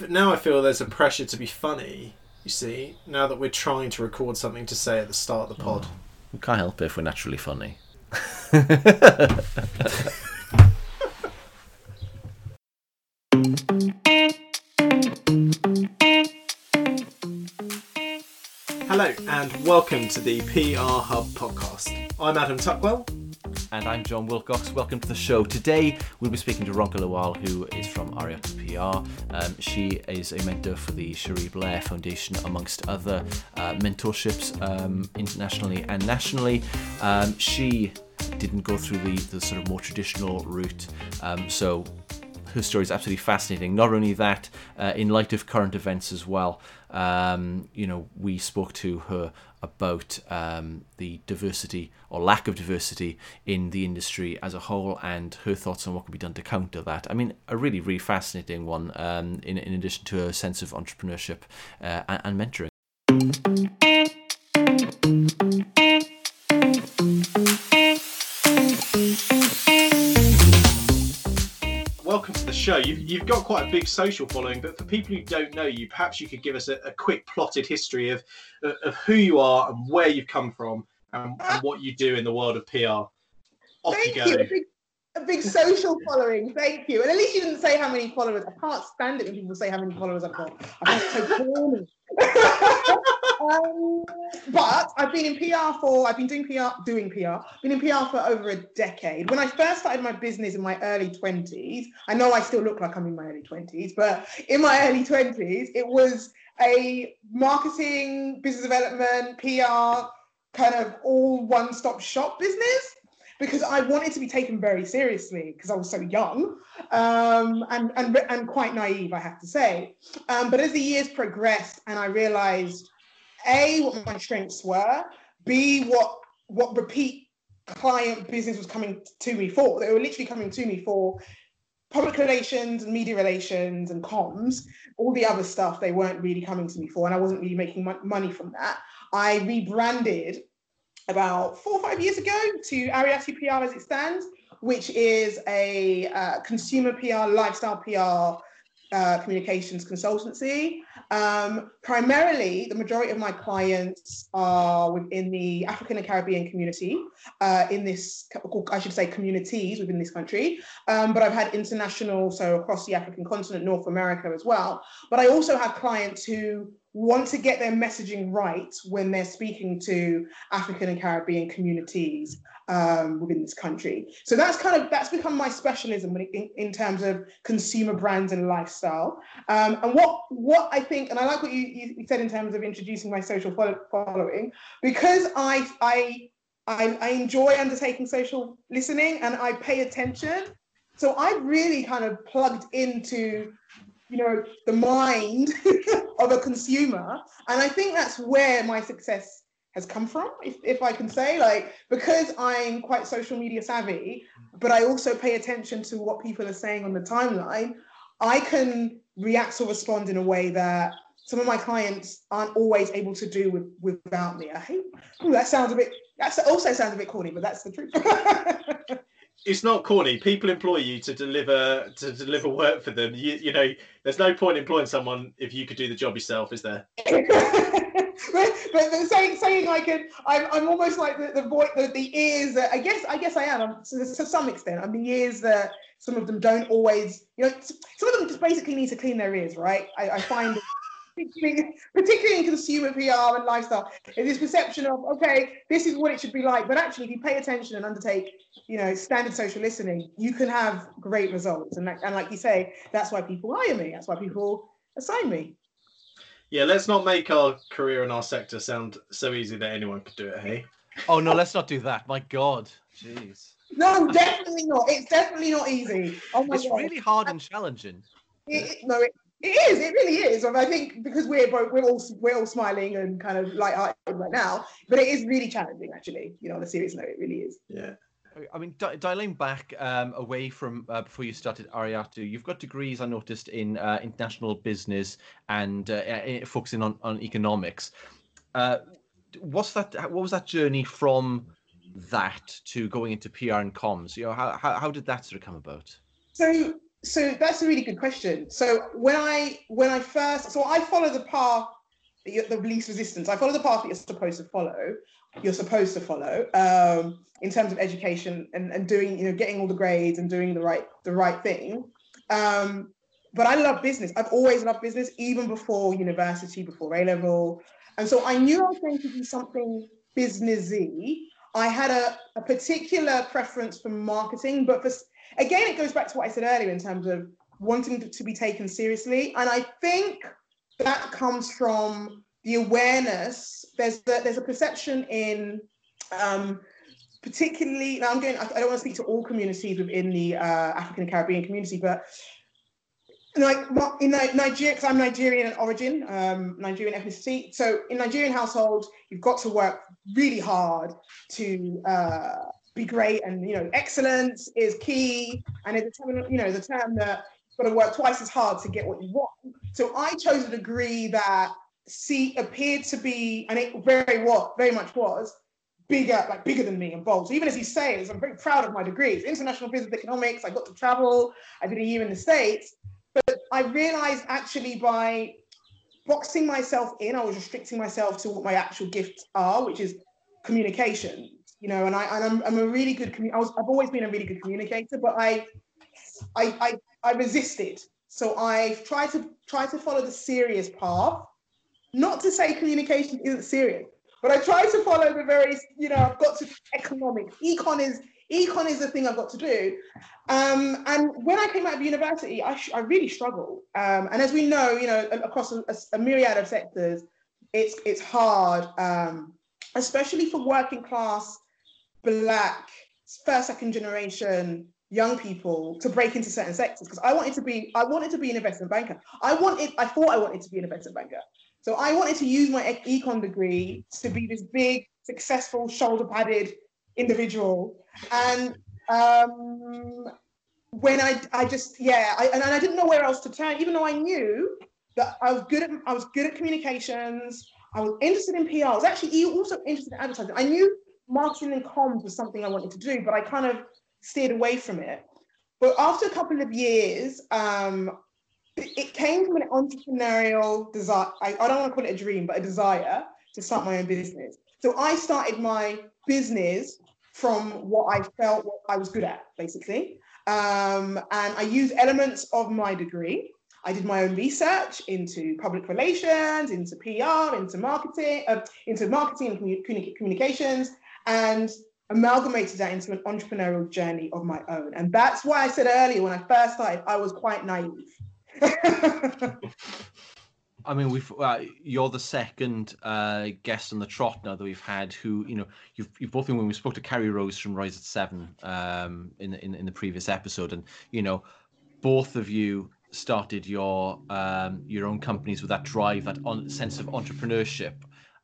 But now I feel there's a pressure to be funny. You see, now that we're trying to record something to say at the start of the pod. Oh, we can't help it if we're naturally funny. Hello, and welcome to the PR Hub podcast. I'm Adam Tuckwell. And I'm Jon Wilcox. Welcome to the show. Today we'll be speaking to Ronke Lawal, who is from Ariatu PR. Um, she is a mentor for the Cherie Blair Foundation, amongst other uh, mentorships um, internationally and nationally. Um, she didn't go through the, the sort of more traditional route, um, so her story is absolutely fascinating. Not only that, uh, in light of current events as well, um, you know, we spoke to her about um, the diversity or lack of diversity in the industry as a whole and her thoughts on what can be done to counter that. I mean, a really, really fascinating one um, in, in addition to her sense of entrepreneurship uh, and, and mentoring. Show. You've, you've got quite a big social following, but for people who don't know you, perhaps you could give us a, a quick plotted history of, of who you are and where you've come from and, and what you do in the world of PR. Off Thank you you. A big, a big social following. Thank you. And at least you didn't say how many followers. I can't stand it when people say how many followers I've got. I think it's so corny. um, but I've been in PR for, I've been doing PR, doing PR, been in PR for over a decade. When I first started my business in my early 20s, I know I still look like I'm in my early 20s, but in my early 20s, it was a marketing, business development, PR, kind of all one stop shop business because I wanted to be taken very seriously because I was so young um, and, and, and quite naive, I have to say. Um, but as the years progressed and I realized A, what my strengths were, B, what, what repeat client business was coming to me for. They were literally coming to me for public relations and media relations and comms, all the other stuff they weren't really coming to me for. And I wasn't really making money from that. I rebranded about four or five years ago to Ariatu PR as it stands, which is a uh, consumer PR, lifestyle PR uh, communications consultancy. Um, primarily, the majority of my clients are within the African and Caribbean community, uh, in this, I should say, communities within this country. Um, but I've had international, so across the African continent, North America as well. But I also have clients who want to get their messaging right when they're speaking to African and Caribbean communities um, within this country. So that's kind of that's become my specialism in, in terms of consumer brands and lifestyle. Um, and what what I think, and I like what you, you said in terms of introducing my social following, because I I I, I enjoy undertaking social listening and I pay attention. So I've really kind of plugged into you know the mind of a consumer and i think that's where my success has come from if, if i can say like because i'm quite social media savvy but i also pay attention to what people are saying on the timeline i can react or respond in a way that some of my clients aren't always able to do with, without me i hate ooh, that sounds a bit that also sounds a bit corny but that's the truth it's not corny. People employ you to deliver to deliver work for them. You, you know, there's no point employing someone if you could do the job yourself, is there? but, but, saying saying I can, I'm, I'm almost like the the voice, the, the ears. That, I guess I guess I am I'm, to, to some extent. I'm the ears that some of them don't always. You know, some of them just basically need to clean their ears, right? I, I find particularly in consumer PR and lifestyle, is this perception of okay, this is what it should be like. But actually, if you pay attention and undertake, you know, standard social listening, you can have great results. And and like you say, that's why people hire me. That's why people assign me. Yeah, let's not make our career in our sector sound so easy that anyone could do it. Hey. Oh no, let's not do that. My God, jeez. No, definitely not. It's definitely not easy. Oh my it's God. really hard and challenging. It, no, it, it is. It really is. I, mean, I think because we're both, we're all we're all smiling and kind of light-hearted right now, but it is really challenging. Actually, you know, on a serious note, it really is. Yeah. I mean, di- dialing back um, away from uh, before you started Ariatu, you've got degrees I noticed in uh, international business and uh, focusing on, on economics. Uh, what's that? What was that journey from that to going into PR and comms? You know, how, how, how did that sort of come about? So so that's a really good question. So when I when I first so I follow the path the least resistance. I follow the path that you're supposed to follow. You're supposed to follow um, in terms of education and, and doing you know getting all the grades and doing the right the right thing. Um, but I love business. I've always loved business, even before university, before A level. And so I knew I was going to do something businessy. I had a, a particular preference for marketing, but for again, it goes back to what I said earlier in terms of wanting to, to be taken seriously. And I think that comes from the awareness. There's the, there's a perception in um, particularly now I'm going I don't want to speak to all communities within the uh, African and Caribbean community, but like in Nigeria, because I'm Nigerian in origin, um, Nigerian ethnicity. So in Nigerian households, you've got to work really hard to uh, be great, and you know, excellence is key. And it's a term, you know, the term that you've got to work twice as hard to get what you want. So I chose a degree that see appeared to be, and it very what very much was bigger, like bigger than me and bold. So even as he says, I'm very proud of my degrees. International business economics. I got to travel. I did a year in the States but I realized actually by boxing myself in, I was restricting myself to what my actual gifts are, which is communication. You know, and I and I'm, I'm a really good. Commu- I was I've always been a really good communicator, but I, I I I resisted. So I've tried to try to follow the serious path. Not to say communication isn't serious, but I try to follow the very, you know, I've got to economics. Econ is econ is the thing I've got to do. Um, and when I came out of university, I, I really struggled. Um, and as we know, you know, across a, a myriad of sectors, it's it's hard, um, especially for working class, black, first, second generation young people to break into certain sectors. Because I wanted to be, I wanted to be an investment banker. I wanted, I thought I wanted to be an investment banker. So I wanted to use my econ degree to be this big, successful, shoulder padded individual. And um, when I, I just, yeah, I, and I didn't know where else to turn, even though I knew that I was good at, I was good at communications. I was interested in PR. I was actually also interested in advertising. I knew marketing and comms was something I wanted to do, but I kind of steered away from it. But after a couple of years, um, it came from an entrepreneurial desire. I, I don't want to call it a dream, but a desire to start my own business. So I started my business from what I felt what I was good at, basically. Um, and I used elements of my degree. I did my own research into public relations, into PR, into marketing, uh, into marketing and communi- communications, and amalgamated that into an entrepreneurial journey of my own. And that's why I said earlier when I first started, I was quite naive. I mean, we've uh, you're the second uh, guest on the trot now that we've had who you know you've you've both been when we spoke to Carrie Rose from Rise at Seven um, in, in in the previous episode, and you know both of you started your um, your own companies with that drive, that on, sense of entrepreneurship,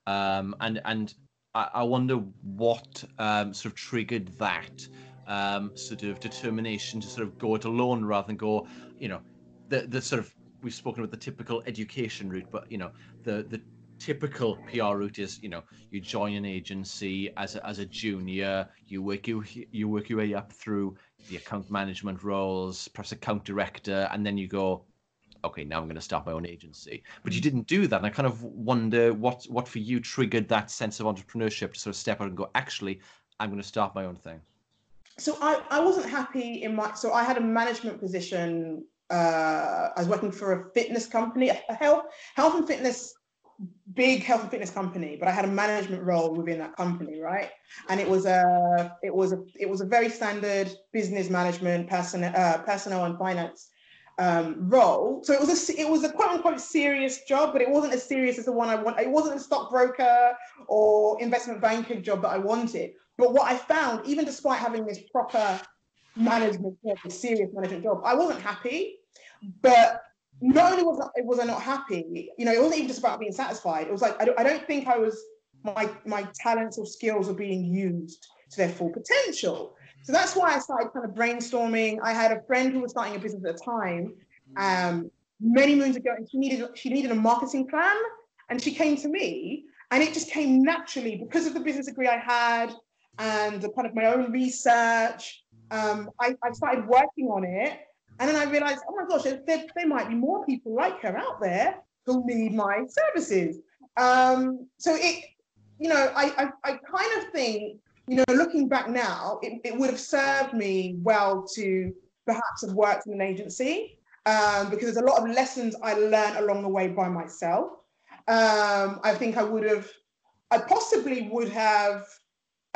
um, and and I, I wonder what um, sort of triggered that um, sort of determination to sort of go it alone rather than go, you know, the the sort of we've spoken about the typical education route, but you know, the the typical PR route is, you know, you join an agency as a, as a junior, you work you you work your way up through the account management roles, perhaps account director, and then you go, okay, now I'm going to start my own agency. But you mm. didn't do that, and I kind of wonder what what for you triggered that sense of entrepreneurship to sort of step out and go, actually, I'm going to start my own thing. So I, I wasn't happy in my so I had a management position uh, I was working for a fitness company, a health health and fitness big health and fitness company, but I had a management role within that company, right? And it was a it was a it was a very standard business management, personnel uh, personnel and finance um, role. So it was a it was a quote unquote serious job, but it wasn't as serious as the one I want. It wasn't a stockbroker or investment banking job that I wanted. But what I found, even despite having this proper management job, a serious management job. I wasn't happy, but not only was I, was I not happy, you know, it wasn't even just about being satisfied. It was like I don't, I don't think I was my my talents or skills were being used to their full potential. So that's why I started kind of brainstorming. I had a friend who was starting a business at the time, um, many moons ago, and she needed she needed a marketing plan, and she came to me, and it just came naturally because of the business degree I had and the kind of my own research um, I, I started working on it And then I realized, oh my gosh, there, there might be more people like her out there who need my services. Um, so it, you know, I, I, I kind of think, you know, looking back now, it, it would have served me well to perhaps have worked in an agency um, because there's a lot of lessons I learned along the way by myself. Um, I think I would have, I possibly would have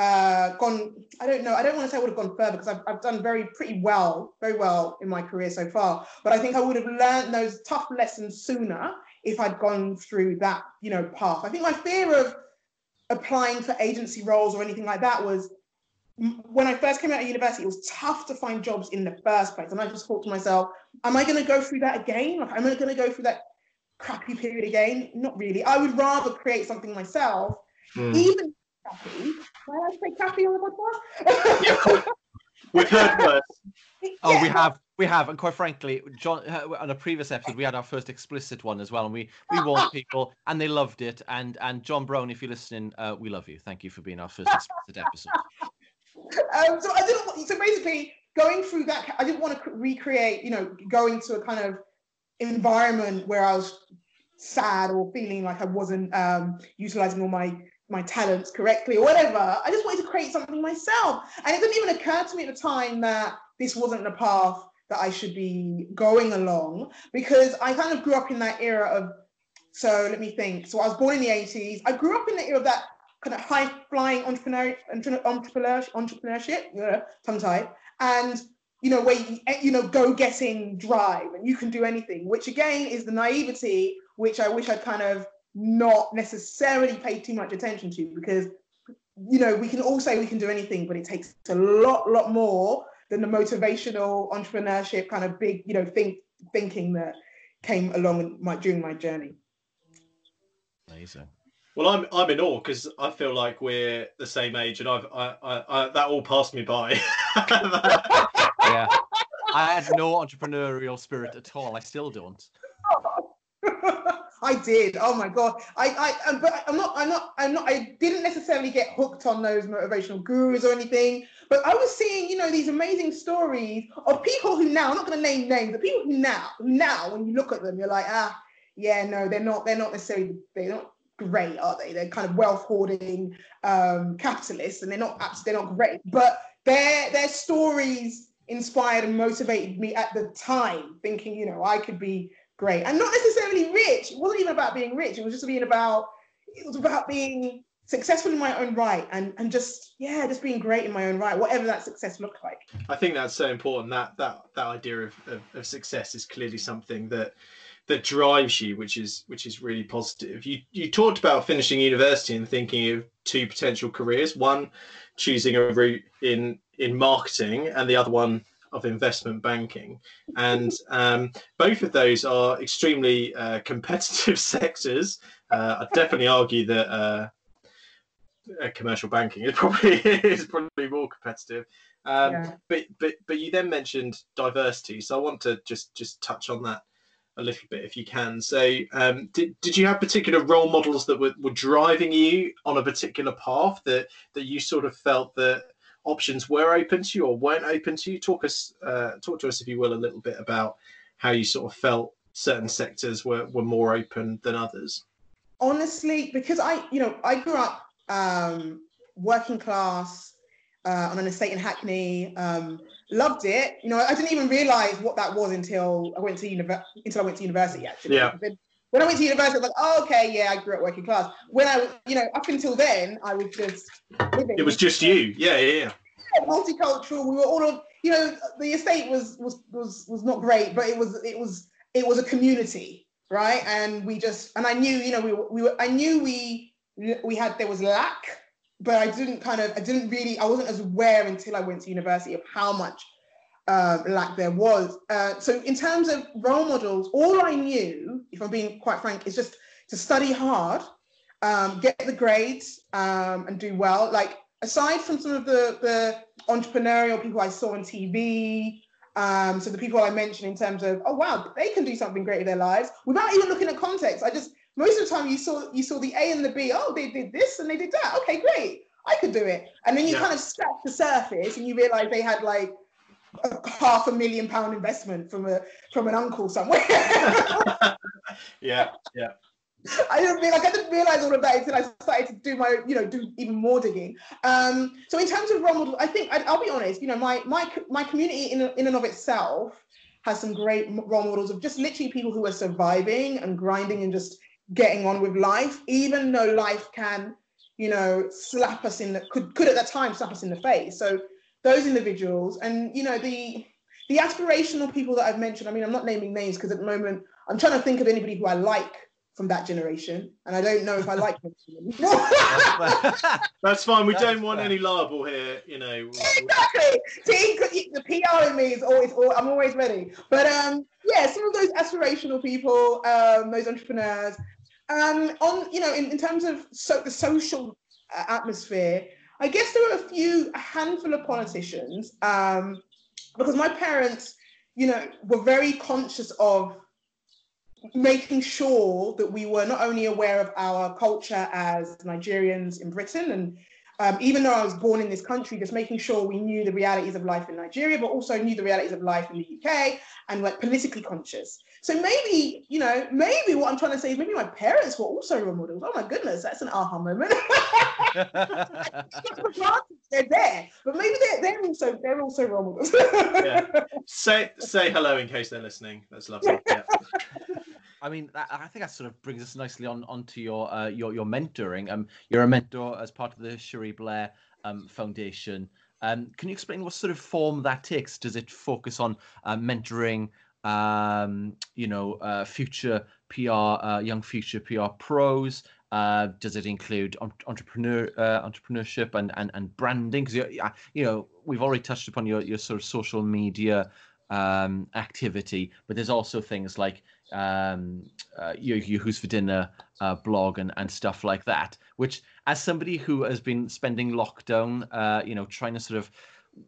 uh, gone, I don't know, I don't want to say I would have gone further because I've, I've done very pretty well, very well in my career so far. But I think I would have learned those tough lessons sooner if I'd gone through that, you know, path. I think my fear of applying for agency roles or anything like that was when I first came out of university, it was tough to find jobs in the first place. And I just thought to myself, am I going to go through that again? Like, am I going to go through that crappy period again? Not really. I would rather create something myself, mm. even Kathy. Why I say Kathy on the podcast? yeah, we've heard worse. Oh, yeah. we have, we have, and quite frankly, Jon, uh, on a previous episode, we had our first explicit one as well, and we we warned people, and they loved it. And and John Brown, if you're listening, uh, we love you. Thank you for being our first explicit episode. Um, so I didn't. Want, so basically, going through that, I didn't want to recreate. You know, going to a kind of environment where I was sad or feeling like I wasn't um, utilizing all my my talents correctly or whatever. I just wanted to create something myself. And it didn't even occur to me at the time that this wasn't the path that I should be going along because I kind of grew up in that era of, so let me think. So I was born in the 80s. I grew up in the era of that kind of high flying entrepreneur, entrepreneur, entrepreneurship, yeah, tongue tied. And you know, where you, eh, you know, go getting drive and you can do anything, which again is the naivety, which I wish I'd kind of not necessarily pay too much attention to because you know we can all say we can do anything but it takes a lot lot more than the motivational entrepreneurship kind of big you know think thinking that came along my during my journey. Amazing. Well i'm i'm in awe because i feel like we're the same age and i've i, I, I that all passed me by. Yeah. I had no entrepreneurial spirit at all. I still don't I did. Oh my god. I, I, but I'm not. I'm not. I'm not. I didn't necessarily get hooked on those motivational gurus or anything. But I was seeing, you know, these amazing stories of people who now. I'm not going to name names, but people who now, now, when you look at them, you're like, ah, yeah, no, they're not. They're not necessarily. They're not great, are they? They're kind of wealth hoarding um, capitalists, and they're not. They're not great. But their their stories inspired and motivated me at the time, thinking, you know, I could be great and not necessarily rich. It wasn't even about being rich. It was just being about it was about being successful in my own right and and just yeah just being great in my own right whatever that success looked like i think that's so important that that that idea of, of, of, success is clearly something that that drives you which is which is really positive you you talked about finishing university and thinking of two potential careers one choosing a route in in marketing and the other one of investment banking. And um, both of those are extremely uh, competitive sectors. Uh, I'd definitely argue that uh, uh commercial banking is probably is probably more competitive. Um, yeah. But but but you then mentioned diversity, so I want to just just touch on that a little bit if you can. So um, did did you have particular role models that were, were driving you on a particular path that that you sort of felt that options were open to you or weren't open to you. Talk us, uh, talk to us, if you will, a little bit about how you sort of felt certain sectors were, were more open than others. Honestly, because I, you know, I grew up um, working class uh, on an estate in Hackney. Um, loved it. You know, I didn't even realize what that was until I went to university. Until I went to university, actually. Yeah. When I went to university, I was like, oh, okay, yeah, I grew up working class. When I, you know, up until then, I was just living. It was just you. Yeah, yeah, yeah. Multicultural. We were all of, you know, the estate was was was was not great, but it was it was it was a community, right? And we just and I knew, you know, we we were I knew we we had there was lack, but I didn't kind of I didn't really I wasn't as aware until I went to university of how much uh, like there was. Uh, so in terms of role models, all I knew, if I'm being quite frank, is just to study hard, um, get the grades, um, and do well. Like aside from some of the the entrepreneurial people I saw on TV. Um, so the people I mentioned in terms of, oh wow, they can do something great in their lives without even looking at context. I just most of the time you saw you saw the A and the B. Oh, they did this and they did that. Okay, great. I could do it. And then you yeah. kind of scratch the surface and you realize they had like a half a million pound investment from a from an uncle somewhere. yeah, yeah. I didn't realize, I didn't realize all of that until I started to do my, you know, do even more digging. Um, so in terms of role models, I think I, will be honest. You know, my my my community in in and of itself has some great role models of just literally people who are surviving and grinding and just getting on with life, even though life can, you know, slap us in the could could at that time slap us in the face. So those individuals and you know the the aspirational people that I've mentioned. I mean, I'm not naming names because at the moment I'm trying to think of anybody who I like from that generation, and I don't know if I like them. That's fine. We don't want any liable here, you know. Exactly. See, the PR in me is always, I'm always ready. But um, yeah, some of those aspirational people, um, those entrepreneurs, um, on you know, in, in terms of so the social uh, atmosphere, I guess there were a few, a handful of politicians, um, because my parents, you know, were very conscious of making sure that we were not only aware of our culture as Nigerians in Britain, and um, even though I was born in this country, just making sure we knew the realities of life in Nigeria, but also knew the realities of life in the UK and like politically conscious. So maybe, you know, maybe what I'm trying to say is maybe my parents were also role models. Oh my goodness, that's an aha moment. they're there, but maybe they're, they're also they're also role models. yeah. Say say hello in case they're listening. That's lovely. Yeah. I mean, I think that sort of brings us nicely on onto your uh, your your mentoring. Um, you're a mentor as part of the Cherie Blair um, Foundation. Um, can you explain what sort of form that takes? Does it focus on uh, mentoring, um, you know, uh, future PR, uh, young future PR pros? Uh, does it include entrepreneur uh, entrepreneurship and and, and branding? Because you know, we've already touched upon your your sort of social media um, activity, but there's also things like um, uh, who's for dinner uh, blog and, and stuff like that. Which, as somebody who has been spending lockdown, uh, you know, trying to sort of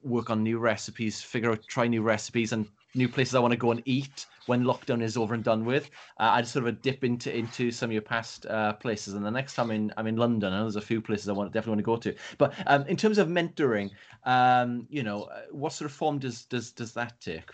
work on new recipes, figure out, try new recipes and new places I want to go and eat when lockdown is over and done with. Uh, I'd sort of dip into into some of your past uh, places, and the next time I'm in I'm in London, and there's a few places I want definitely want to go to. But um, in terms of mentoring, um, you know, uh, what sort of form does does does that take?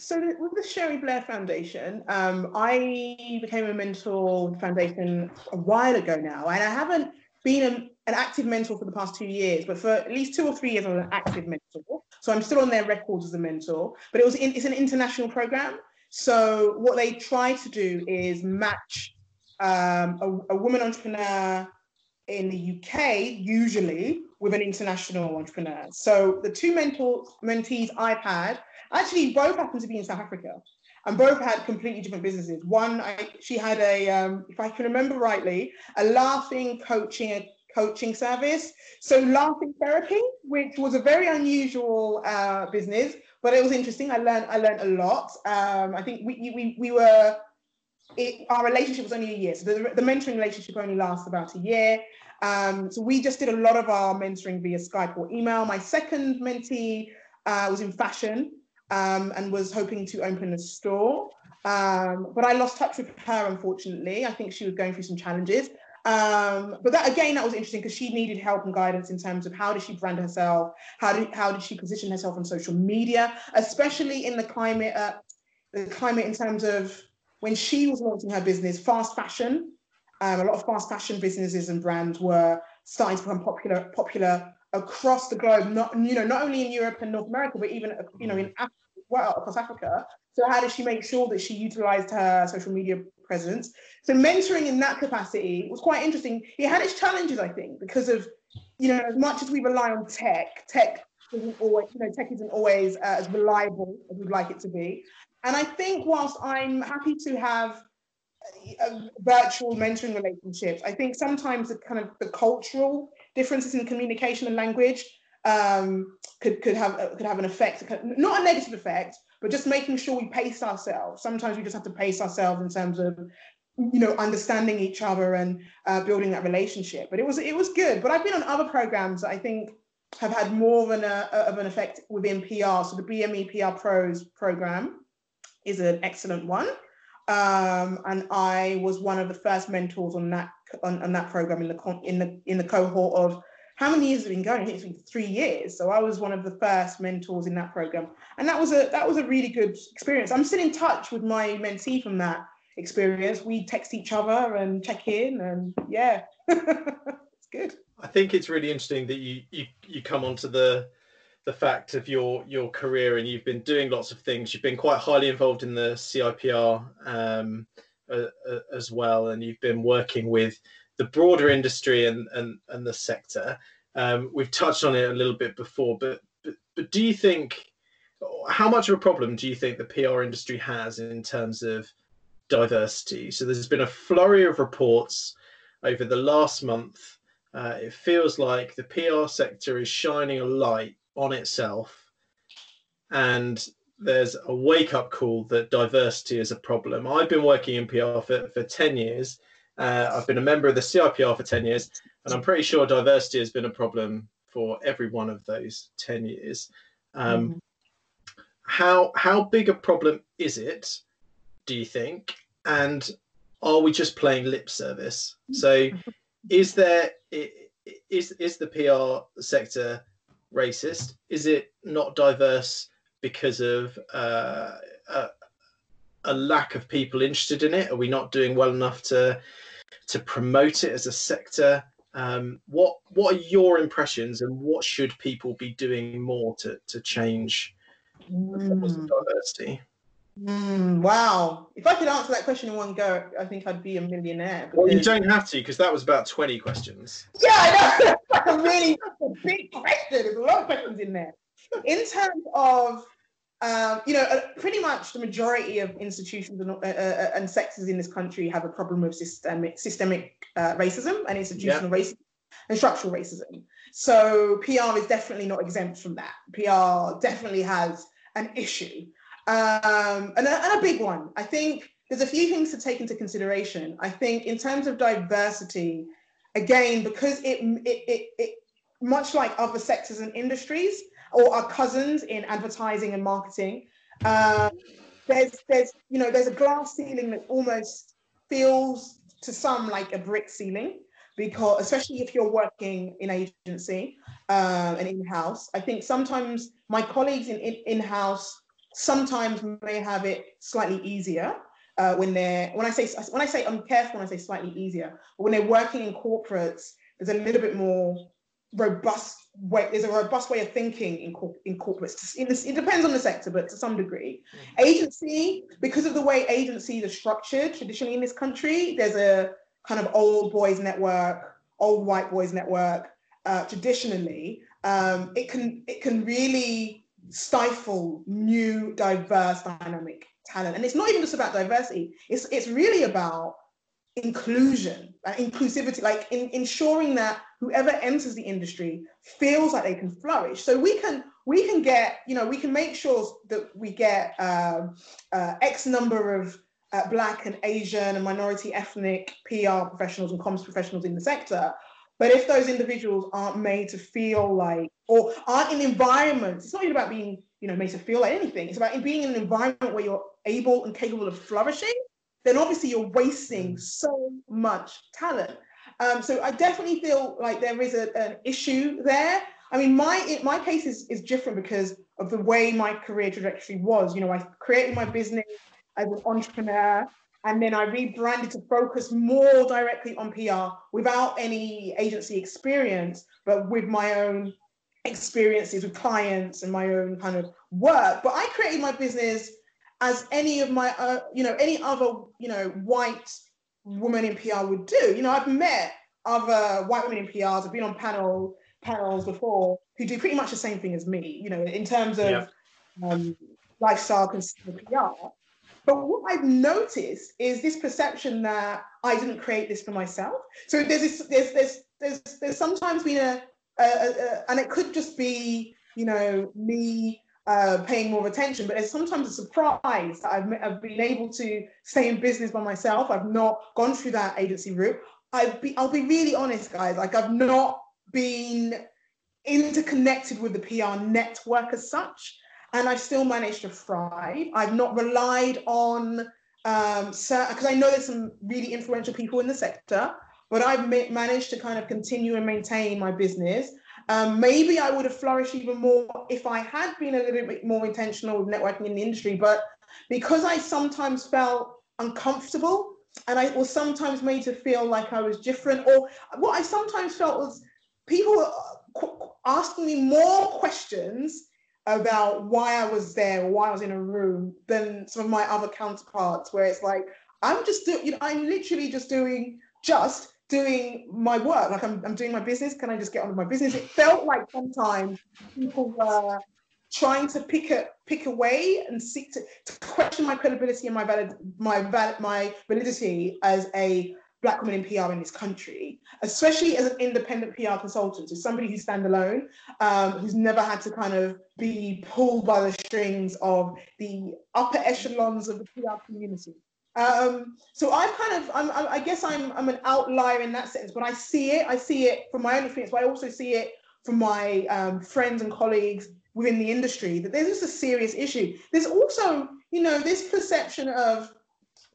So with the Cherie Blair Foundation, um, I became a mentor foundation a while ago now, and I haven't been a, an active mentor for the past two years, but for at least two or three years, I was an active mentor. So I'm still on their records as a mentor. But it was in, it's an international program. So what they try to do is match um, a, a woman entrepreneur in the UK, usually with an international entrepreneur. So the two mentors, mentees I've had Actually, both happened to be in South Africa, and both had completely different businesses. One, I, she had a, um, if I can remember rightly, a laughing coaching coaching service. So laughing therapy, which was a very unusual uh, business, but it was interesting. I learned I learned a lot. Um, I think we we we were. It, our relationship was only a year, so the, the mentoring relationship only lasts about a year. Um, so we just did a lot of our mentoring via Skype or email. My second mentee uh, was in fashion, um, and was hoping to open a store. Um, but I lost touch with her, unfortunately. I think she was going through some challenges. Um, but that again, that was interesting because she needed help and guidance in terms of how did she brand herself, how did how did she position herself on social media, especially in the climate, uh, the climate in terms of when she was launching her business, fast fashion. Um, a lot of fast fashion businesses and brands were starting to become popular popular across the globe, not you know not only in Europe and North America, but even you know in Africa well across Africa. So how did she make sure that she utilized her social media presence? So mentoring in that capacity was quite interesting. It had its challenges, I think, because of you know as much as we rely on tech, tech isn't always you know tech isn't always uh, as reliable as we'd like it to be. And I think whilst I'm happy to have uh, virtual mentoring relationships, I think sometimes the kind of the cultural differences in communication and language um, could could have could have an effect, not a negative effect, but just making sure we pace ourselves. Sometimes we just have to pace ourselves in terms of you know understanding each other and uh, building that relationship. But it was it was good. But I've been on other programs that I think have had more of an uh, of an effect within PR. So the BME PR Pros program is an excellent one. Um, and I was one of the first mentors on that on, on that program in the in the in the cohort of how many years has it been going? It's been three years. So I was one of the first mentors in that program, and that was a that was a really good experience. I'm still in touch with my mentee from that experience. We text each other and check in, and yeah, it's good. I think it's really interesting that you you you come onto the the fact of your your career and you've been doing lots of things. You've been quite highly involved in the CIPR um, uh, uh, as well, and you've been working with the broader industry and and, and the sector. Um, we've touched on it a little bit before, but, but but do you think how much of a problem do you think the PR industry has in terms of diversity? So there's been a flurry of reports over the last month. Uh, it feels like the PR sector is shining a light on itself, and there's a wake up call that diversity is a problem. I've been working in PR for, for 10 years. Uh, I've been a member of the CIPR for 10 years, and I'm pretty sure diversity has been a problem for every one of those 10 years. Um, mm-hmm. How how big a problem is it, do you think? And are we just playing lip service? So, is there is is the PR sector racist? Is it not diverse because of uh, a, a, lack of people interested in it? Are we not doing well enough to to promote it as a sector? Um, what what are your impressions, and what should people be doing more to to change mm. diversity? Mm, wow. If I could answer that question in one go, I think I'd be a millionaire. Well, you don't have to, because that was about 20 questions. Yeah, I know. That's a really that's a big question. There's a lot of questions in there. In terms of, um, you know, uh, pretty much the majority of institutions and, uh, uh, uh, and, sectors in this country have a problem with systemic, systemic uh, racism and institutional racism and structural racism. So PR is definitely not exempt from that. PR definitely has an issue um, and, a, and a big one. I think there's a few things to take into consideration. I think in terms of diversity, again, because it, it, it, it much like other sectors and industries or our cousins in advertising and marketing, um, there's there's you know there's a glass ceiling that almost feels to some like a brick ceiling because especially if you're working in agency um, and in-house, I think sometimes my colleagues in, in in-house sometimes may have it slightly easier uh, when they're when I say when I say I'm careful when I say slightly easier, but when they're working in corporates, there's a little bit more robust way. There's a robust way of thinking in in corporates. In this, it depends on the sector, but to some degree, mm-hmm. agency because of the way agencies are structured traditionally in this country, there's a kind of old boys network, old white boys network. Uh, traditionally, um, it can it can really stifle new, diverse, dynamic talent. And it's not even just about diversity, it's, it's really about inclusion, uh, inclusivity, like in, ensuring that whoever enters the industry feels like they can flourish. So we can we can get, you know, we can make sure that we get uh, uh, X number of uh, Black and Asian and minority ethnic PR professionals and comms professionals in the sector. But if those individuals aren't made to feel like, or aren't in environments, it's not even about being, you know, made to feel like anything. It's about being in an environment where you're able and capable of flourishing. Then obviously you're wasting mm. so much talent. Um, so I definitely feel like there is a, an issue there. I mean, my my case is, is different because of the way my career trajectory was. You know, I created my business as an entrepreneur and then I rebranded to focus more directly on PR without any agency experience, but with my own experiences with clients and my own kind of work. But I created my business as any of my, uh, you know, any other, you know, white woman in PR would do. You know, I've met other white women in PRs. I've been on panel panels before who do pretty much the same thing as me. You know, in terms of um, lifestyle consumer PR. But what I've noticed is this perception that I didn't create this for myself. So there's this, there's, there's, there's, there's sometimes been a, a, a, and it could just be, you know, me uh, paying more attention, but it's sometimes a surprise that I've, I've been able to stay in business by myself. I've not gone through that agency route. I've be, I'll be really honest, guys. Like I've not been interconnected with the PR network as such and I've still managed to thrive. I've not relied on um, because I know there's some really influential people in the sector. but I've ma- managed to kind of continue and maintain my business. Um, maybe I would have flourished even more if I had been a little bit more intentional with networking in the industry. But because I sometimes felt uncomfortable and I was sometimes made to feel like I was different, or what I sometimes felt was people were asking me more questions about why I was there why I was in a room than some of my other counterparts, where it's like, I'm just doing, you know, I'm literally just doing just doing my work. Like I'm, I'm doing my business. Can I just get on with my business? It felt like sometimes people were trying to pick a pick away and seek to, to question my credibility and my valid my valid my validity as a black woman in PR in this country, especially as an independent PR consultant, as somebody who's standalone, um, who's never had to kind of be pulled by the strings of the upper echelons of the PR community. Um, so I've kind of, I'm, I guess I'm, I'm an outlier in that sense, but I see it. I see it from my own experience, but I also see it from my um, friends and colleagues within the industry that there's just a serious issue. There's also, you know, this perception of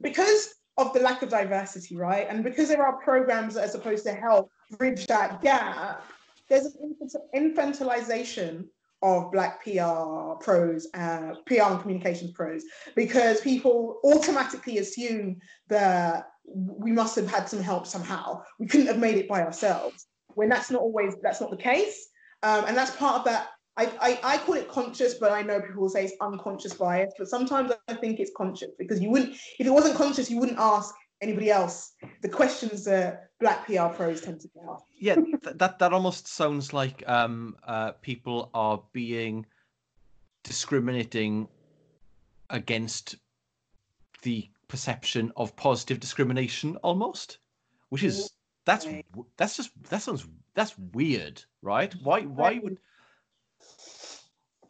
because of the lack of diversity, right, and because there are programs that are supposed to help bridge that gap, there's an infantilization of Black PR pros, uh, PR and communications pros, because people automatically assume that we must have had some help somehow. We couldn't have made it by ourselves. When that's not always that's not the case, um, and that's part of that. I, I, I call it conscious, but I know people say it's unconscious bias. But sometimes I think it's conscious because you wouldn't, if it wasn't conscious, you wouldn't ask anybody else the questions that black PR pros tend to ask. yeah, th- that that almost sounds like um, uh, people are being discriminating against the perception of positive discrimination, almost, which is that's that's just that sounds that's weird, right? Why why would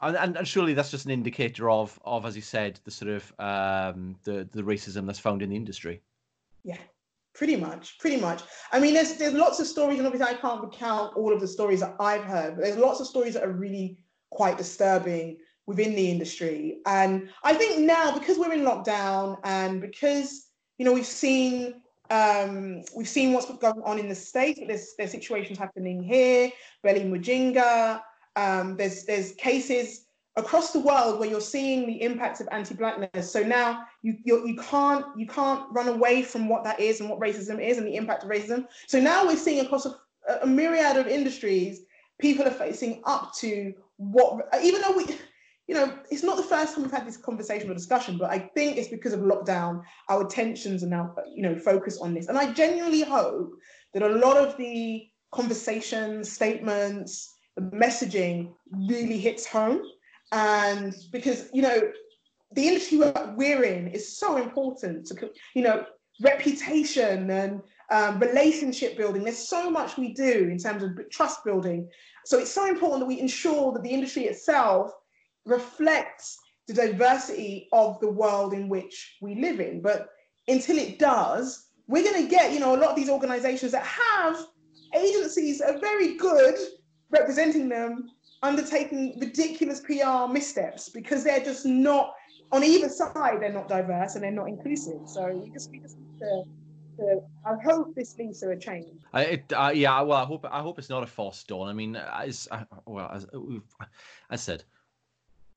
and, and, surely that's just an indicator of of as you said the sort of um, the the racism that's found in the industry. Yeah, pretty much, pretty much. I mean, there's there's lots of stories, and obviously I can't recount all of the stories that I've heard, but there's lots of stories that are really quite disturbing within the industry. And I think now because we're in lockdown and because you know we've seen um, we've seen what's going on in the states, there's there's situations happening here, Belly Mujinga. Um, there's there's cases across the world where you're seeing the impacts of anti-blackness. So now you you're, you can't you can't run away from what that is and what racism is and the impact of racism. So now we're seeing across a, a myriad of industries, people are facing up to what even though we you know, it's not the first time we've had this conversation or discussion, but I think it's because of lockdown, our attentions are now, you know, focused on this. And I genuinely hope that a lot of the conversations, statements, the messaging really hits home and because you know the industry we're in is so important to you know reputation and um, relationship building. There's so much we do in terms of trust building. So it's so important that we ensure that the industry itself reflects the diversity of the world in which we live in. But until it does we're going to get you know a lot of these organizations that have agencies that are very good representing them undertaking ridiculous PR missteps because they're just not on either side. They're not diverse and they're not inclusive. So we just we just need to. I hope this leads to a change. I, it, uh, yeah, well, I hope I hope it's not a false dawn. I mean, as well as I said,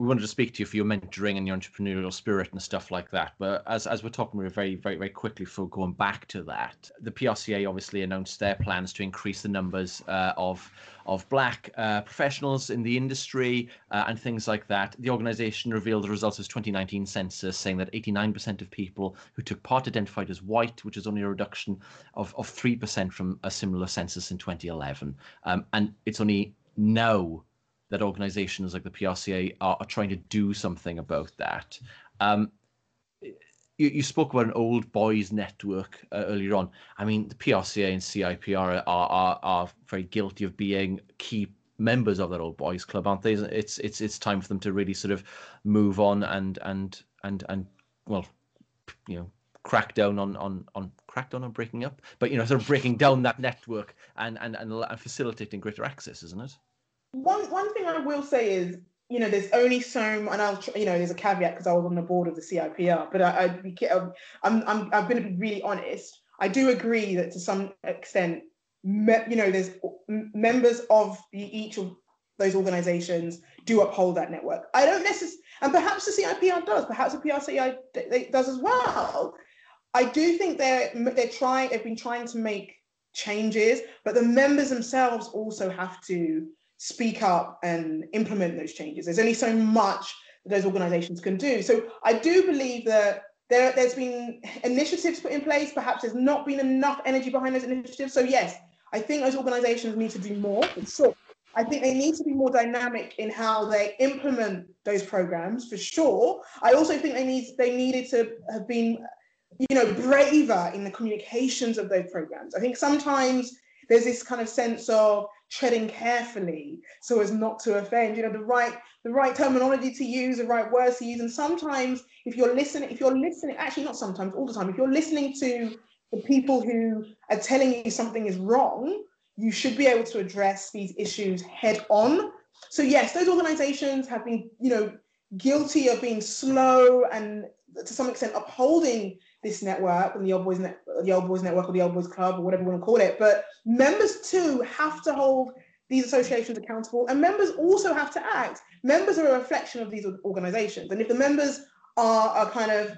we wanted to speak to you for your mentoring and your entrepreneurial spirit and stuff like that. But as as we're talking we were very very very quickly for going back to that, the PRCA obviously announced their plans to increase the numbers uh, of of black uh, professionals in the industry uh, and things like that. The organisation revealed the results of its 2019 census, saying that 89% of people who took part identified as white, which is only a reduction of of three percent from a similar census in 2011, um, and it's only now that organizations like the PRCA are, are trying to do something about that. Um, you, you, spoke about an old boys network uh, earlier on. I mean, the PRCA and CIPR are, are, are very guilty of being key members of that old boys club, aren't they? It's it's it's time for them to really sort of move on and and and and well, you know, crack down on on on crack down on breaking up, but you know, sort of breaking down that network and and and, and facilitating greater access, isn't it? One one thing I will say is, you know, there's only so, and I'll, you know, there's a caveat because I was on the board of the CIPR, but I, I I'm, I'm, I'm going to be really honest. I do agree that to some extent, me, you know, there's members of the, each of those organizations do uphold that network. I don't necessarily, and perhaps the CIPR does, perhaps the PRCA does as well. I do think they're they're trying. They've been trying to make changes, but the members themselves also have to speak up and implement those changes. There's only so much that those organizations can do. So I do believe that there, there's been initiatives put in place. Perhaps there's not been enough energy behind those initiatives. So yes, I think those organizations need to do more. Sure. I think they need to be more dynamic in how they implement those programs for sure. I also think they need they needed to have been you know, braver in the communications of those programs. I think sometimes there's this kind of sense of treading carefully so as not to offend, you know, the right the right terminology to use, the right words to use. And sometimes if you're listening, if you're listening, actually not sometimes, all the time, if you're listening to the people who are telling you something is wrong, you should be able to address these issues head on. So yes, those organizations have been, you know, guilty of being slow and to some extent upholding this network and the old boys net, the old boys network or the old boys club or whatever you want to call it. But members too have to hold these associations accountable and members also have to act. Members are a reflection of these organizations. And if the members are, kind of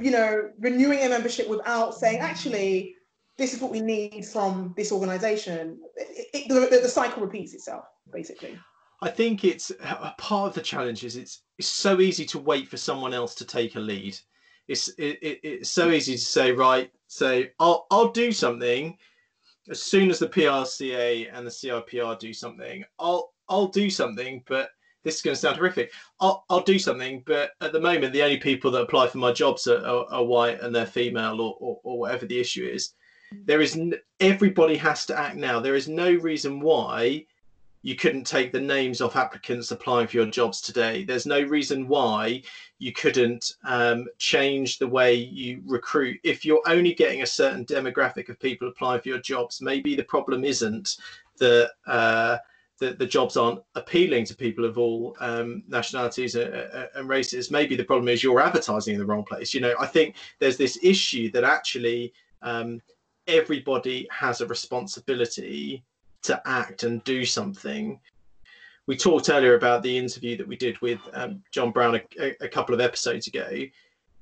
you know renewing their membership without saying actually this is what we need from this organization it, it, the, the cycle repeats itself basically. I think it's a part of the challenge is it's it's so easy to wait for someone else to take a lead it's it, it, it's so easy to say right say I'll I'll do something. As soon as the PRCA and the CIPR do something I'll I'll do something but this is going to sound horrific. I'll, I'll do something but at the moment the only people that apply for my jobs are, are, are white and they're female or, or, or whatever the issue is. Mm. There is n- everybody has to act now. There is no reason why you couldn't take the names off applicants applying for your jobs today. There's no reason why you couldn't um, change the way you recruit. If you're only getting a certain demographic of people applying for your jobs, maybe the problem isn't that. Uh, the, the jobs aren't appealing to people of all um, nationalities and, and races. Maybe the problem is you're advertising in the wrong place. You know, I think there's this issue that actually um, everybody has a responsibility to act and do something. We talked earlier about the interview that we did with um, John Brown a, a, couple of episodes ago.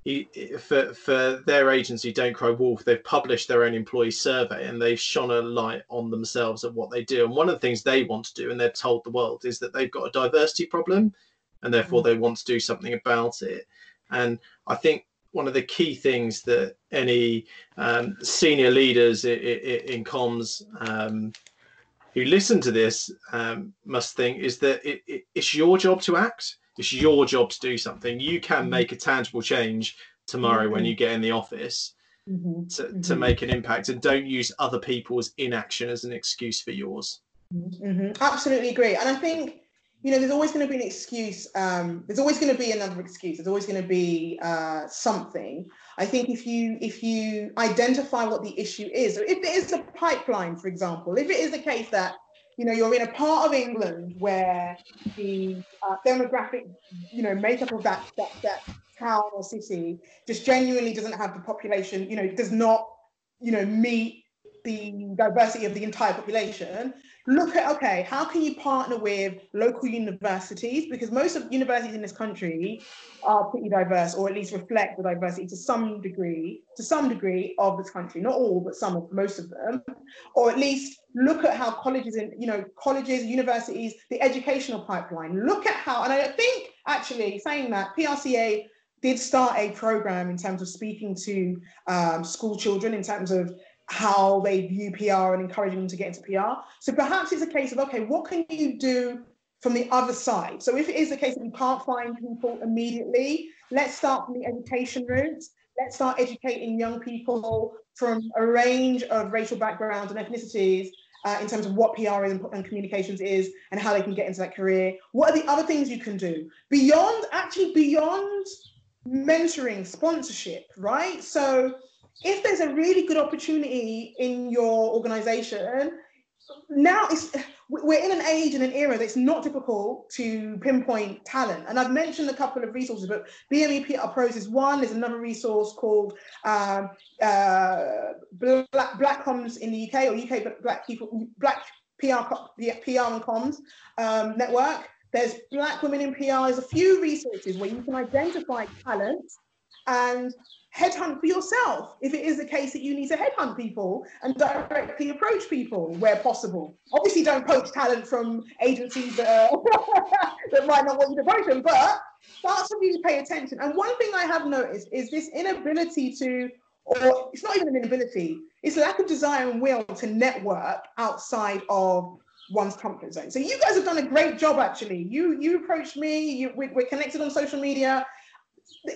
He, for for their agency, Don't Cry Wolf, they've published their own employee survey and they've shone a light on themselves and what they do. And one of the things they want to do, and they've told the world, is that they've got a diversity problem, and therefore mm. they want to do something about it. And I think one of the key things that any um, senior leaders in, in comms um, who listen to this um, must think is that it, it, it's your job to act. It's your job to do something. You can mm-hmm. make a tangible change tomorrow mm-hmm. when you get in the office mm-hmm. to, mm-hmm. to make an impact and don't use other people's inaction as an excuse for yours. Mm-hmm. Absolutely agree. And I think, you know, there's always going to be an excuse. Um, there's always going to be another excuse. There's always going to be uh, something. I think if you if you identify what the issue is, if it is a pipeline, for example, if it is the case that you know you're in a part of England where the uh, demographic, you know, makeup of that, that that town or city just genuinely doesn't have the population, you know, does not, you know, meet the diversity of the entire population, look at okay how can you partner with local universities? Because most of universities in this country are pretty diverse or at least reflect the diversity to some degree to some degree of this country. Not all but some of most of them. Or at least look at how colleges and you know colleges universities the educational pipeline. Look at how and i think actually saying that PRCA did start a program in terms of speaking to um, school children in terms of how they view PR and encouraging them to get into PR. So perhaps it's a case of, okay, what can you do from the other side? So if it is the case that you can't find people immediately, let's start from the education route. Let's start educating young people from a range of racial backgrounds and ethnicities uh, in terms of what PR and, and, communications is and how they can get into that career. What are the other things you can do beyond, actually beyond mentoring, sponsorship, right? So if there's a really good opportunity in your organization, now it's we're in an age and an era that's not difficult to pinpoint talent. And I've mentioned a couple of resources, but BME PR Pros is one. There's another resource called um, uh, Black, Black Comms in the UK or UK Black People Black PR the PR and Comms um, network. There's Black Women in PR. There's a few resources where you can identify talent and headhunt for yourself if it is the case that you need to headhunt people and directly approach people where possible. Obviously, don't poach talent from agencies that, uh, that might not want you to poach them, but start to really pay attention. And one thing I have noticed is this inability to, or it's not even an inability, it's a lack of desire and will to network outside of one's comfort zone. So you guys have done a great job actually. You you approached me, you, we, we're connected on social media.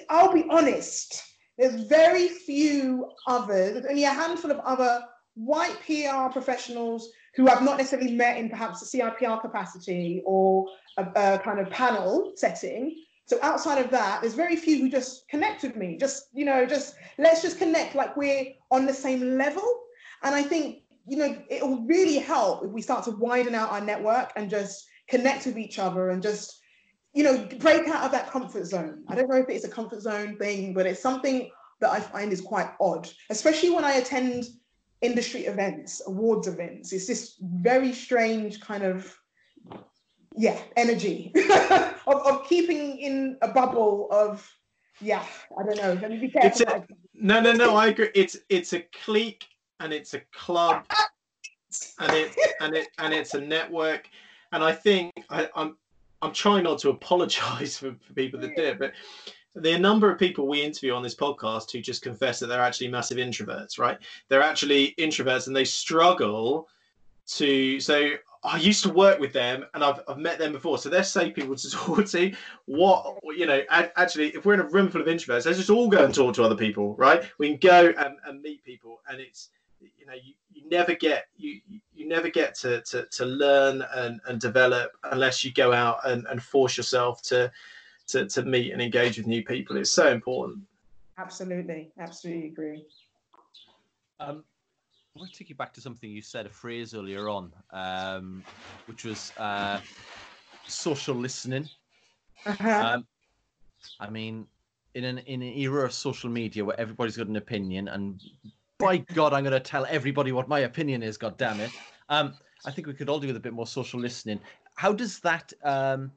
I'll be honest, there's very few others, there's only a handful of other white PR professionals who I've not necessarily met in perhaps a CIPR capacity or a, a, kind of panel setting. So outside of that, there's very few who just connect with me. Just, you know, just let's just connect like we're on the same level. And I think, you know, it will really help if we start to widen out our network and just connect with each other and just you know, break out of that comfort zone. I don't know if it's a comfort zone thing, but it's something that I find is quite odd, especially when I attend industry events, awards events. It's this very strange kind of, yeah, energy of, of keeping in a bubble of, yeah, I don't know. Let me be careful. A, no, no, no. I agree. It's it's a clique and it's a club, and it and it and it's a network. And I think I, I'm I'm trying not to apologize for, for people that did, but the number of people we interview on this podcast who just confess that they're actually massive introverts, right? They're actually introverts and they struggle to. So I used to work with them and I've, I've met them before. So they're safe people to talk to. What, you know, actually, if we're in a room full of introverts, let's just all go and talk to other people, right? We can go and, and meet people. And it's, you know, you, you never get, you, you never get to, to, to learn and, and develop unless you go out and, and force yourself to, to, to meet and engage with new people. It's so important. Absolutely. Absolutely agree. Um, I want to take you back to something you said, a phrase earlier on, um, which was uh, social listening. Uh-huh. Um, I mean, in an in an era of social media where everybody's got an opinion, and by God, I'm going to tell everybody what my opinion is. God damn it! Um, I think we could all do with a bit more social listening. How does that um,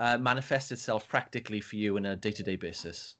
uh, manifest itself practically for you on a day-to-day basis?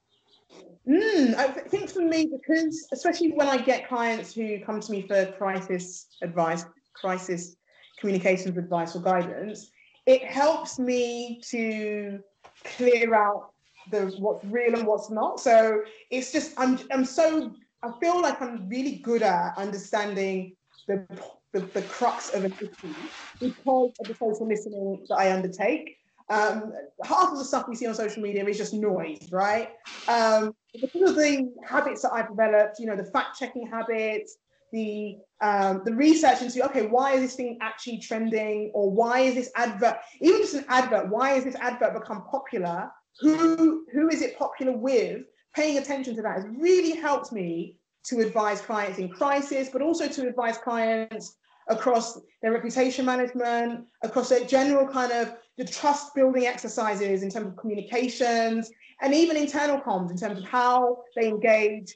Mm, I think for me, because especially when I get clients who come to me for crisis advice, crisis communications advice or guidance, it helps me to clear out the what's real and what's not. So it's just I'm I'm so I feel like I'm really good at understanding the the, the crux of an issue because of the social listening that I undertake. Um, half of the stuff we see on social media is just noise, right? Um, because of the habits that I've developed, you know, the fact checking habits, the um, the research into okay, why is this thing actually trending, or why is this advert, even just an advert, why is this advert become popular? Who who is it popular with? Paying attention to that has really helped me to advise clients in crisis, but also to advise clients across their reputation management, across their general kind of the trust building exercises in terms of communications and even internal comms in terms of how they engage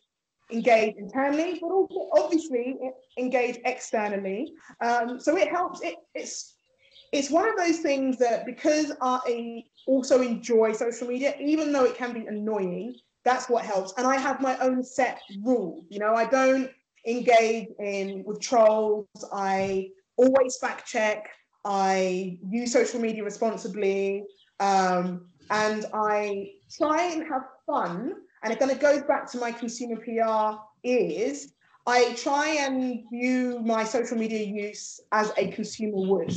engage internally, but also obviously engage externally. Um, so it helps. It, it's it's one of those things that because I also enjoy social media, even though it can be annoying, that's what helps. And I have my own set rule. You know, I don't engage in with trolls. I always fact check. I use social media responsibly, um, and I try and have fun. And it kind of goes back to my consumer PR is I try and view my social media use as a consumer would.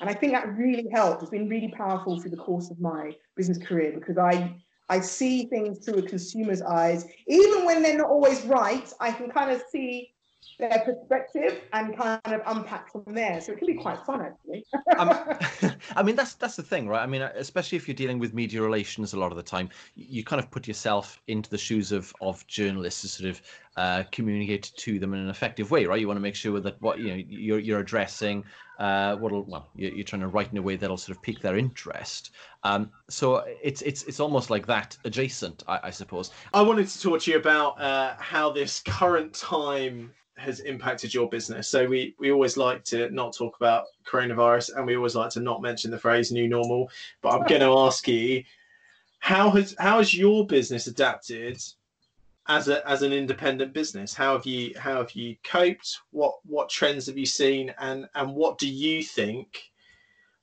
And I think that really helped. It's been really powerful through the course of my business career because I I see things through a consumer's eyes. Even when they're not always right, I can kind of see their perspective and kind of unpack from there. So it can be quite fun, actually. um, I mean, that's that's the thing, right? I mean, especially if you're dealing with media relations a lot of the time, you kind of put yourself into the shoes of of journalists to sort of uh, communicate to them in an effective way, right? You want to make sure that what you know you're you're addressing uh, what'll well you're, you're trying to write in a way that'll sort of pique their interest. Um, so it's it's it's almost like that adjacent, I, I suppose. I wanted to talk to you about uh, how this current time has impacted your business. So we we always like to not talk about coronavirus, and we always like to not mention the phrase "new normal." But I'm going to ask you, how has how has your business adapted as a as an independent business? How have you how have you coped? What what trends have you seen, and and what do you think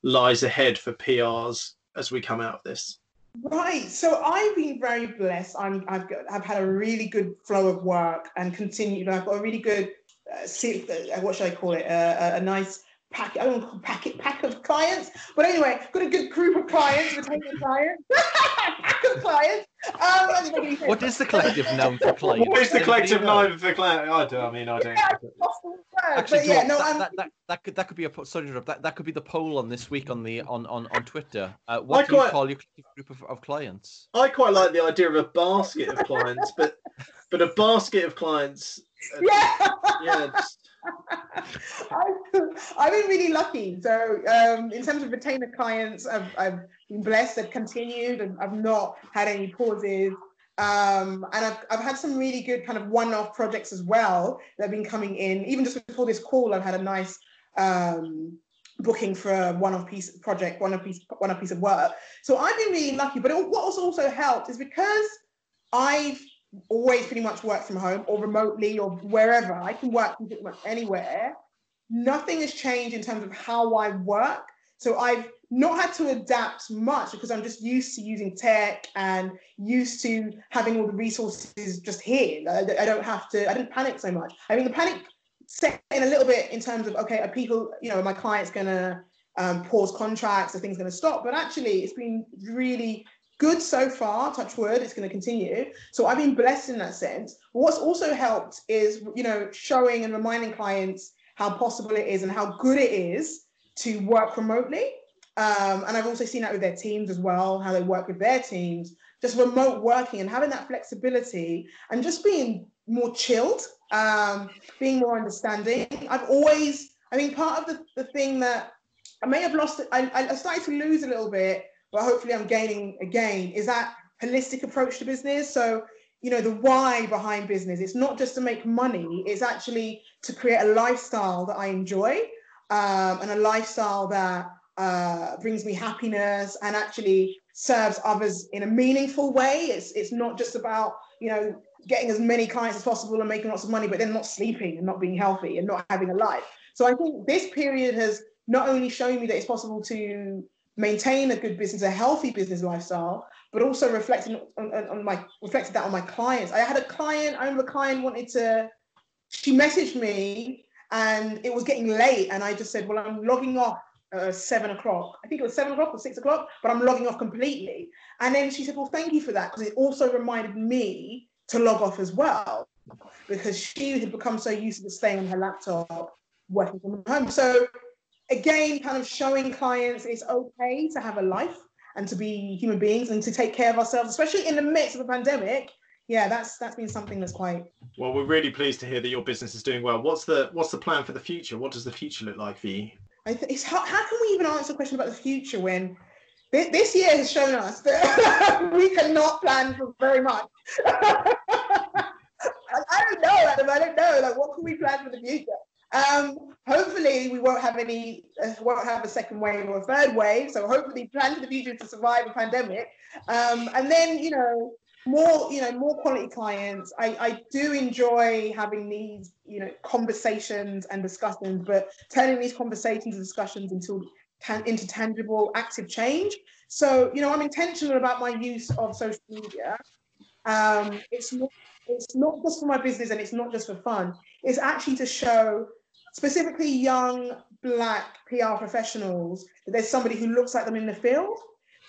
lies ahead for PRs as we come out of this? Right. So I've been very blessed. I'm, I've got, I've had a really good flow of work and continued. I've got a really good, uh, uh what should I call it? Uh, a, a nice packet. I don't call to packet pack of clients, but anyway, got a good group of clients, retaining clients, pack of clients. Um, what is the collective noun for client? What is the collective noun for client? I do. I mean, I don't. Yeah, Actually, yeah, no, that, that, that, that, could that could be a sorry that that could be the poll on this week on the on on on Twitter. Uh, what I do quite, you call your group of, of clients? I quite like the idea of a basket of clients, but but a basket of clients. Uh, yeah. Yeah. I've, I've been really lucky. So um, in terms of retainer clients, I've, I've been blessed. I've continued. and I've not had any pauses. Um, and I've, I've had some really good kind of one-off projects as well that have been coming in. Even just before this call, I've had a nice um, booking for a one-off piece project, one-off piece, one-off piece of work. So I've been really lucky. But it, what also also helped is because I've always pretty much work from home or remotely or wherever. I can work pretty much anywhere. Nothing has changed in terms of how I work. So I've not had to adapt much because I'm just used to using tech and used to having all the resources just here. I, don't have to, I didn't panic so much. I mean, the panic set in a little bit in terms of, okay, are people, you know, my clients going to um, pause contracts, are things going to stop? But actually, it's been really good so far, touch wood, it's going to continue. So I've been blessed in that sense. What's also helped is, you know, showing and reminding clients how possible it is and how good it is to work remotely. Um, and I've also seen that with their teams as well, how they work with their teams, just remote working and having that flexibility and just being more chilled, um, being more understanding. I've always, I mean, part of the, the thing that I may have lost, I, I started to lose a little bit but hopefully I'm gaining again, is that holistic approach to business. So, you know, the why behind business, it's not just to make money, it's actually to create a lifestyle that I enjoy um, and a lifestyle that uh, brings me happiness and actually serves others in a meaningful way. It's, it's not just about, you know, getting as many clients as possible and making lots of money, but then not sleeping and not being healthy and not having a life. So I think this period has not only shown me that it's possible to maintain a good business, a healthy business lifestyle, but also reflecting on, on, on, my reflected that on my clients. I had a client, I remember a client wanted to, she messaged me and it was getting late, and I just said, Well, I'm logging off uh, seven o'clock. I think it was seven o'clock or six o'clock, but I'm logging off completely. And then she said, Well, thank you for that, because it also reminded me to log off as well, because she had become so used to staying on her laptop working from home. So again, kind of showing clients it's okay to have a life and to be human beings and to take care of ourselves, especially in the midst of a pandemic. Yeah, that's that's been something that's quite. Well, we're really pleased to hear that your business is doing well. What's the what's the plan for the future? What does the future look like for you? I th- it's how, how can we even answer a question about the future when this, this year has shown us that we cannot plan for very much. I, I don't know, Adam. I don't know. Like, what can we plan for the future? Um, hopefully, we won't have any, uh, won't have a second wave or a third wave. So hopefully, plan for the future to survive a pandemic. Um, and then, you know, more, you know, more quality clients. I, I do enjoy having these, you know, conversations and discussions, but turning these conversations and discussions into into tangible, active change. So, you know, I'm intentional about my use of social media. Um, it's not it's not just for my business and it's not just for fun. It's actually to show specifically young black PR professionals that there's somebody who looks like them in the field.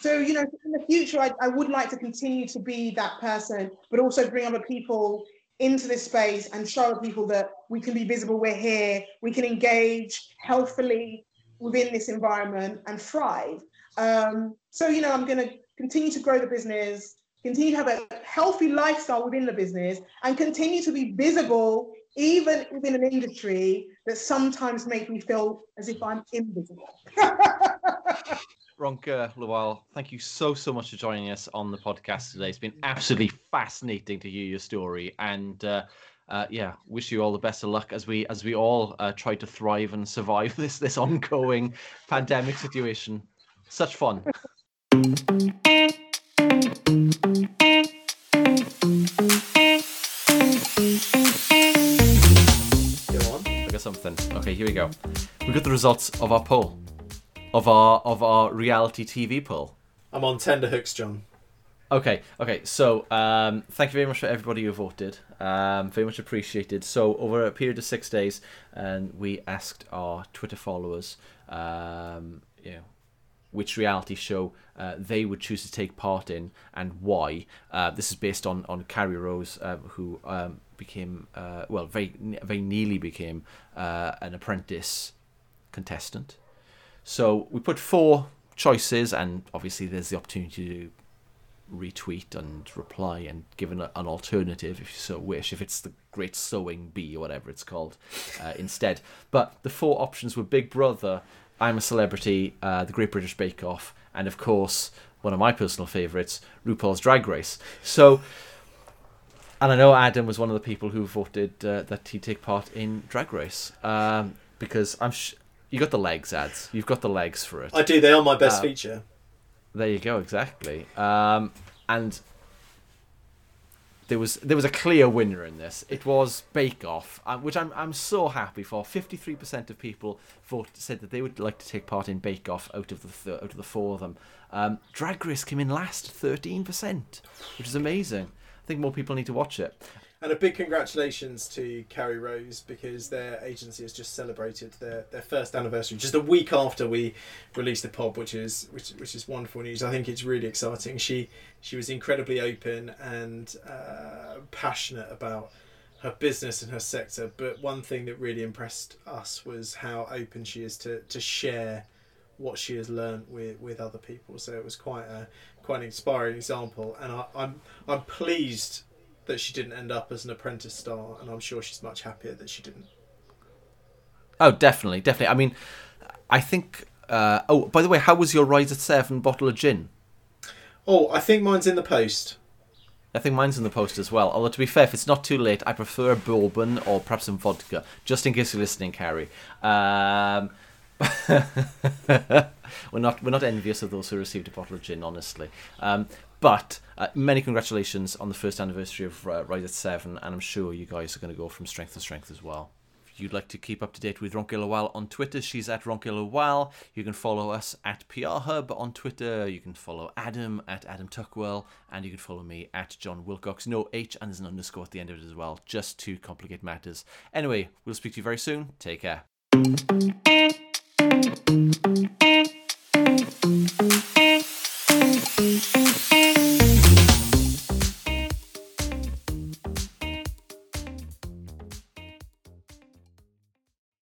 So, you know, in the future, I, I would like to continue to be that person, but also bring other people into this space and show people that we can be visible, we're here, we can engage healthily within this environment and thrive. Um, so, you know, I'm going to continue to grow the business, continue to have a healthy lifestyle within the business, and continue to be visible even within an industry that sometimes make me feel as if I'm invisible. Ronke Lawal, thank you so so much for joining us on the podcast today. It's been absolutely fascinating to hear your story, and uh, uh, yeah, wish you all the best of luck as we as we all uh, try to thrive and survive this this ongoing pandemic situation. Such fun. something. Okay, here we go. We got the results of our poll, of our of our reality TV poll. I'm on tender hooks, Jon. Okay, okay. So, um, thank you very much for everybody who voted. Um, very much appreciated. So, over a period of six days, and we asked our Twitter followers, um, you know, which reality show uh, they would choose to take part in and why. Uh, this is based on on Carrie Rose, uh, who um, became uh, well, very very nearly became uh, an apprentice contestant. So we put four choices, and obviously there's the opportunity to retweet and reply and give an, an alternative if you so wish, if it's the Great Sewing Bee or whatever it's called uh, instead. But the four options were Big Brother, I'm a Celebrity, uh, The Great British Bake Off, and of course, one of my personal favourites, RuPaul's Drag Race. So, and I know Adam was one of the people who voted uh, that he'd take part in Drag Race um, because I'm. Sh- you got the legs, ads. You've got the legs for it. I do. They are my best Uh, feature. There you go, exactly. Um, and there was there was a clear winner in this. It was Bake Off, uh, which I'm I'm so happy for. Fifty three percent of people voted said that they would like to take part in Bake Off out of the th- out of the four of them. Um, Drag Race came in last, thirteen percent, which is amazing. I think more people need to watch it. And a big congratulations to Carrie Rose because their agency has just celebrated their, their first anniversary just a week after we released the pod, which is which which is wonderful news. I think it's really exciting. She she was incredibly open and uh, passionate about her business and her sector. But one thing that really impressed us was how open she is to to share what she has learned with, with other people. So it was quite a quite an inspiring example, and I, I'm I'm pleased that she didn't end up as an apprentice star, and I'm sure she's much happier that she didn't. Oh, definitely, definitely. I mean, I think. Uh, oh, by the way, how was your Rise at Seven bottle of gin? Oh, I think mine's in the post. I think mine's in the post as well. Although to be fair, if it's not too late, I prefer bourbon or perhaps some vodka, just in case you're listening, Carrie. Um, we're not we're not envious of those who received a bottle of gin, honestly. Um, but uh, many congratulations on the first anniversary of uh, Rise at Seven, and I'm sure you guys are going to go from strength to strength as well. If you'd like to keep up to date with Ronke Lawal on Twitter, she's at Ronke Lawal. You can follow us at PR Hub on Twitter. You can follow Adam at Adam Tuckwell, and you can follow me at Jon Wilcox. No H, and there's an underscore at the end of it as well, just to complicate matters. Anyway, we'll speak to you very soon. Take care.